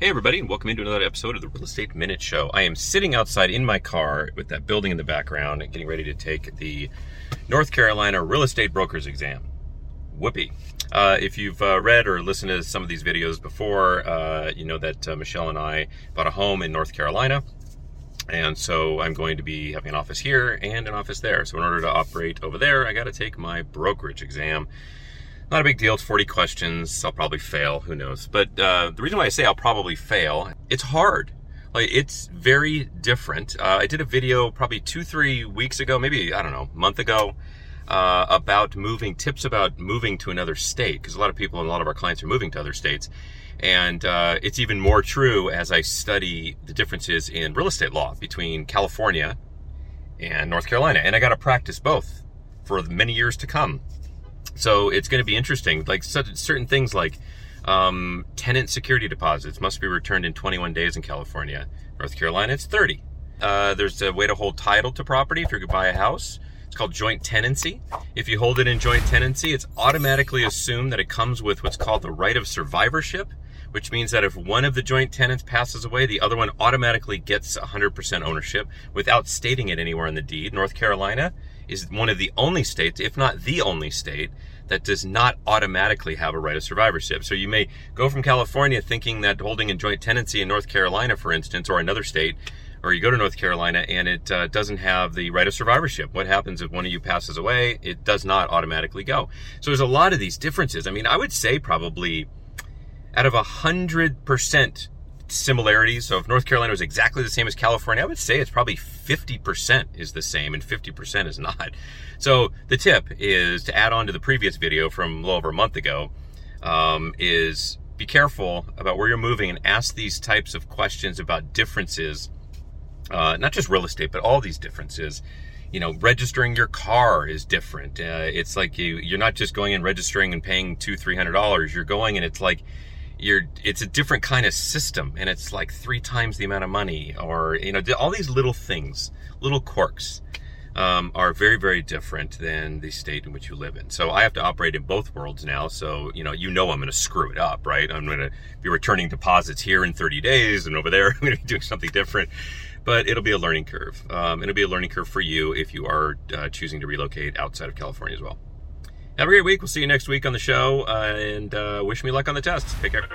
Hey, everybody, and welcome into another episode of the Real Estate Minute Show. I am sitting outside in my car with that building in the background and getting ready to take the North Carolina Real Estate Brokers exam. Whoopee. Uh, if you've uh, read or listened to some of these videos before, uh, you know that uh, Michelle and I bought a home in North Carolina. And so I'm going to be having an office here and an office there. So in order to operate over there, I got to take my brokerage exam. Not a big deal. It's 40 questions. I'll probably fail. Who knows? But uh, the reason why I say I'll probably fail, it's hard. Like it's very different. Uh, I did a video probably two, three weeks ago, maybe I don't know, month ago, uh, about moving tips about moving to another state because a lot of people and a lot of our clients are moving to other states, and uh, it's even more true as I study the differences in real estate law between California and North Carolina, and I got to practice both for many years to come. So it's going to be interesting. Like certain things like um, tenant security deposits must be returned in 21 days in California. North Carolina, it's 30. Uh, there's a way to hold title to property if you're going to buy a house. It's called joint tenancy. If you hold it in joint tenancy, it's automatically assumed that it comes with what's called the right of survivorship, which means that if one of the joint tenants passes away, the other one automatically gets 100% ownership without stating it anywhere in the deed. North Carolina, is one of the only states, if not the only state, that does not automatically have a right of survivorship. So you may go from California thinking that holding a joint tenancy in North Carolina, for instance, or another state, or you go to North Carolina and it uh, doesn't have the right of survivorship. What happens if one of you passes away? It does not automatically go. So there's a lot of these differences. I mean, I would say probably out of a hundred percent similarities. So if North Carolina was exactly the same as California, I would say it's probably 50% is the same and 50% is not. So the tip is to add on to the previous video from a little over a month ago um, is be careful about where you're moving and ask these types of questions about differences, uh, not just real estate, but all these differences. You know, registering your car is different. Uh, it's like you, you're not just going and registering and paying two, three hundred dollars. You're going and it's like you're it's a different kind of system and it's like three times the amount of money or you know all these little things little quirks um, are very very different than the state in which you live in. So i have to operate in both worlds now so you know you know i'm going to screw it up right? I'm going to be returning deposits here in 30 days and over there i'm going to be doing something different. But it'll be a learning curve. Um, it'll be a learning curve for you if you are uh, choosing to relocate outside of california as well have a great week. We'll see you next week on the show, uh, and uh, wish me luck on the test. Take care.